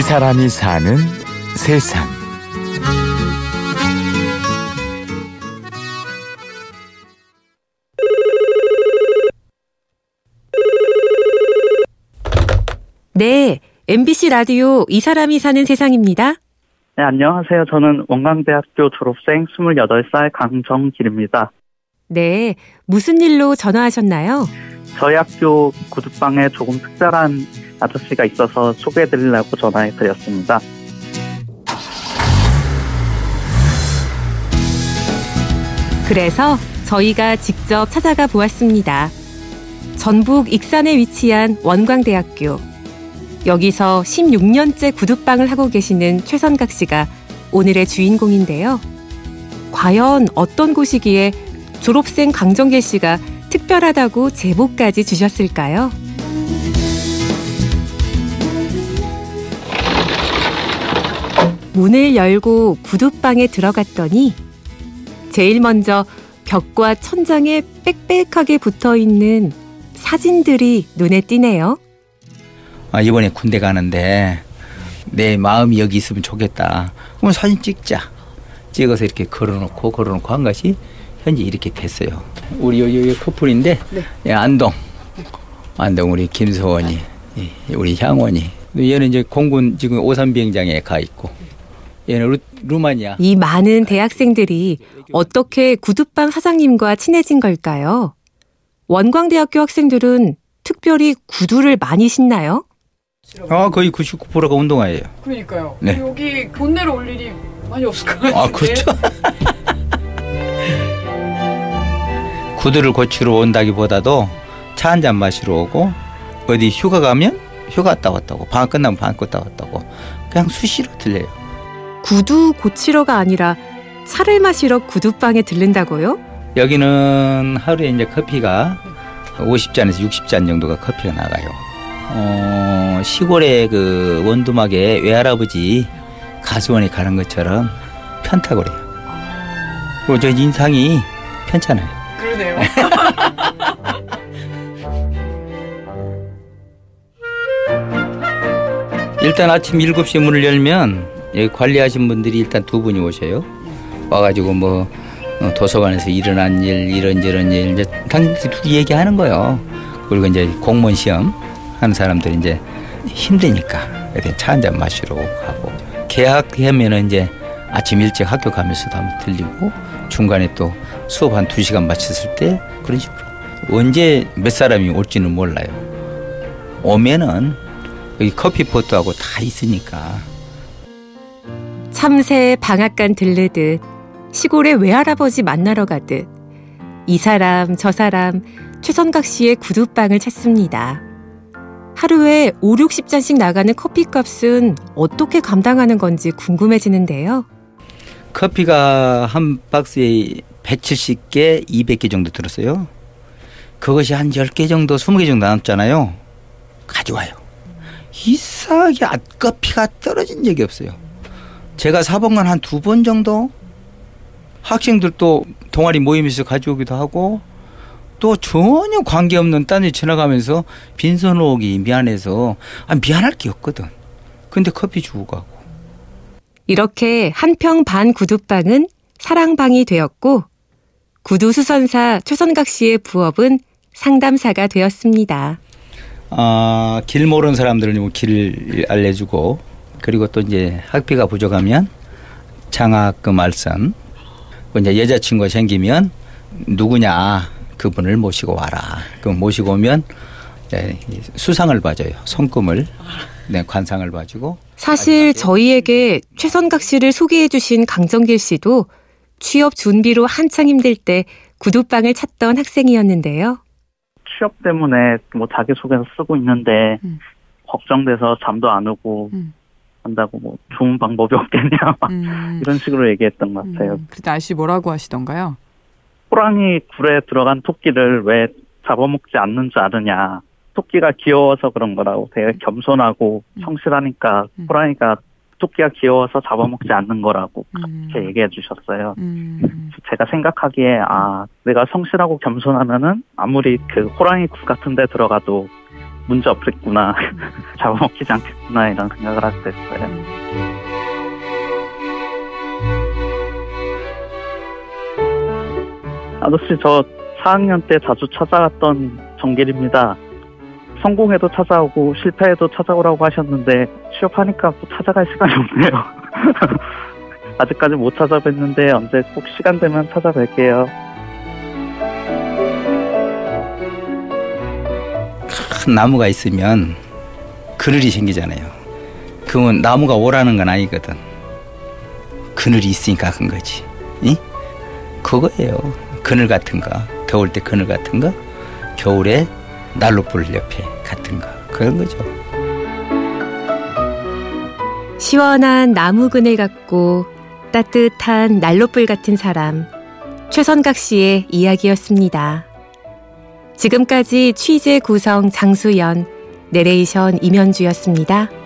이 사람이 사는 세상. 네, MBC 라디오 이 사람이 사는 세상입니다. 네, 안녕하세요. 저는 원광대학교 졸업생 28살 강정길입니다. 네, 무슨 일로 전화하셨나요? 저희 학교 구두방에 조금 특별한 아저씨가 있어서 소개해드리려고 전화해드렸습니다. 그래서 저희가 직접 찾아가 보았습니다. 전북 익산에 위치한 원광대학교. 여기서 16년째 구두방을 하고 계시는 최선각 씨가 오늘의 주인공인데요. 과연 어떤 곳이기에 졸업생 강정길 씨가 특별하다고 제보까지 주셨을까요? 문을 열고 구두방에 들어갔더니 제일 먼저 벽과 천장에 빽빽하게 붙어 있는 사진들이 눈에 띄네요. 아, 이번에 군대 가는데 내 마음이 여기 있으면 좋겠다. 그럼 사진 찍자. 찍어서 이렇게 걸어놓고 걸어놓고 한 것이 현재 이렇게 됐어요. 우리 여기, 여기 커플인데 예, 안동, 안동 우리 김소원이, 예, 우리 향원이. 얘는 이제 공군 지금 오산 비행장에 가 있고 얘는 루, 루마니아. 이 많은 대학생들이 어떻게 구두방 사장님과 친해진 걸까요? 원광대학교 학생들은 특별히 구두를 많이 신나요? 아 거의 99%가 운동화예요. 그러니까요. 네. 여기 돈 내러 올 일이 많이 없을 것 같은데. 아 그렇죠. 구두를 고치러 온다기보다도 차 한 잔 마시러 오고 어디 휴가 가면 휴가 갔다 왔다고 방학 끝나면 방학 갔다 왔다고 그냥 수시로 들려요. 구두 고치러가 아니라 차를 마시러 구두방에 들른다고요? 여기는 하루에 이제 커피가 50잔에서 60잔 정도가 커피가 나가요. 어, 시골의 그 원두막에 외할아버지 가수원에 가는 것처럼 편타고 그래요. 그리고 저 인상이 편찮아요. 그러네요. 일단 아침 7시에 문을 열면 여기 관리하신 분들이 일단 두 분이 오셔요. 와가지고 뭐 어, 도서관에서 일어난 일 이런저런 일 이제 당연히 둘이 얘기하는 거예요. 그리고 이제 공무원 시험 하는 사람들이 이제 힘드니까 차 한 잔 마시러 가고 계약하면은 이제 아침 일찍 학교 가면서도 한번 들리고 중간에 또 수업 한 두 시간 마쳤을 때 그런 식으로 언제 몇 사람이 올지는 몰라요. 오면은 여기 커피 포트하고 다 있으니까 참새 방앗간 들르듯 시골의 외할아버지 만나러 가듯 이 사람 저 사람 최선각 씨의 구두방을 찾습니다. 하루에 5, 60잔씩 나가는 커피값은 어떻게 감당하는 건지 궁금해지는데요. 커피가 한 박스에 170개, 200개 정도 들었어요. 그것이 한 10개 정도, 20개 정도 남았잖아요. 가져와요. 이상하게 아- 커피가 떨어진 적이 없어요. 제가 사본관 한두 번 정도 학생들도 동아리 모임에서 가져오기도 하고 또 전혀 관계없는 딴 데 지나가면서 빈손 오기 미안해서 아 미안할 게 없거든. 근데 커피 주고 가고. 이렇게 한 평 반 구두방은 사랑방이 되었고 구두 수선사 최선각 씨의 부업은 상담사가 되었습니다. 아, 길 모르는 사람들은 뭐 길을 알려주고 그리고 또 이제 학비가 부족하면 장학금 알선 그 이제 여자친구가 생기면 누구냐 그분을 모시고 와라. 그 모시고 오면 이제 수상을 봐줘요. 손금을 네, 관상을 봐주고 사실 저희에게 최선각 씨를 소개해 주신 강정길 씨도 취업 준비로 한창 힘들 때 구두방을 찾던 학생이었는데요. 취업 때문에 뭐 자기소개서 쓰고 있는데 음. 걱정돼서 잠도 안 오고 음. 한다고 뭐 좋은 방법이 없겠냐 막 음. 이런 식으로 얘기했던 것 같아요. 음. 그때 아저씨 뭐라고 하시던가요? 호랑이 굴에 들어간 토끼를 왜 잡아먹지 않는 줄 아느냐. 토끼가 귀여워서 그런 거라고 되게 겸손하고 음. 성실하니까 음. 호랑이가 토끼가 귀여워서 잡아먹지 않는 거라고 음. 그렇게 얘기해 주셨어요. 음. 제가 생각하기에 아 내가 성실하고 겸손하면은 아무리 그 호랑이 굴 같은 데 들어가도 문제 없겠구나 잡아먹히지 않겠구나 이런 생각을 하게 됐어요. 아저씨 저 4학년 때 자주 찾아갔던 정길입니다. 성공해도 찾아오고 실패해도 찾아오라고 하셨는데 취업하니까 또 찾아갈 시간이 없네요. 아직까지 못 찾아뵀는데 언제 꼭 시간 되면 찾아뵐게요. 큰 나무가 있으면 그늘이 생기잖아요. 그러면 나무가 오라는 건 아니거든. 그늘이 있으니까 큰 거지. 이? 그거예요. 그늘 같은 거. 더울 때 그늘 같은 거. 겨울에 난로불 옆에 같은 거. 그런 거죠. 시원한 나무 그늘 같고 따뜻한 난로불 같은 사람. 최선각 씨의 이야기였습니다. 지금까지 취재 구성 장수연, 내레이션 임현주였습니다.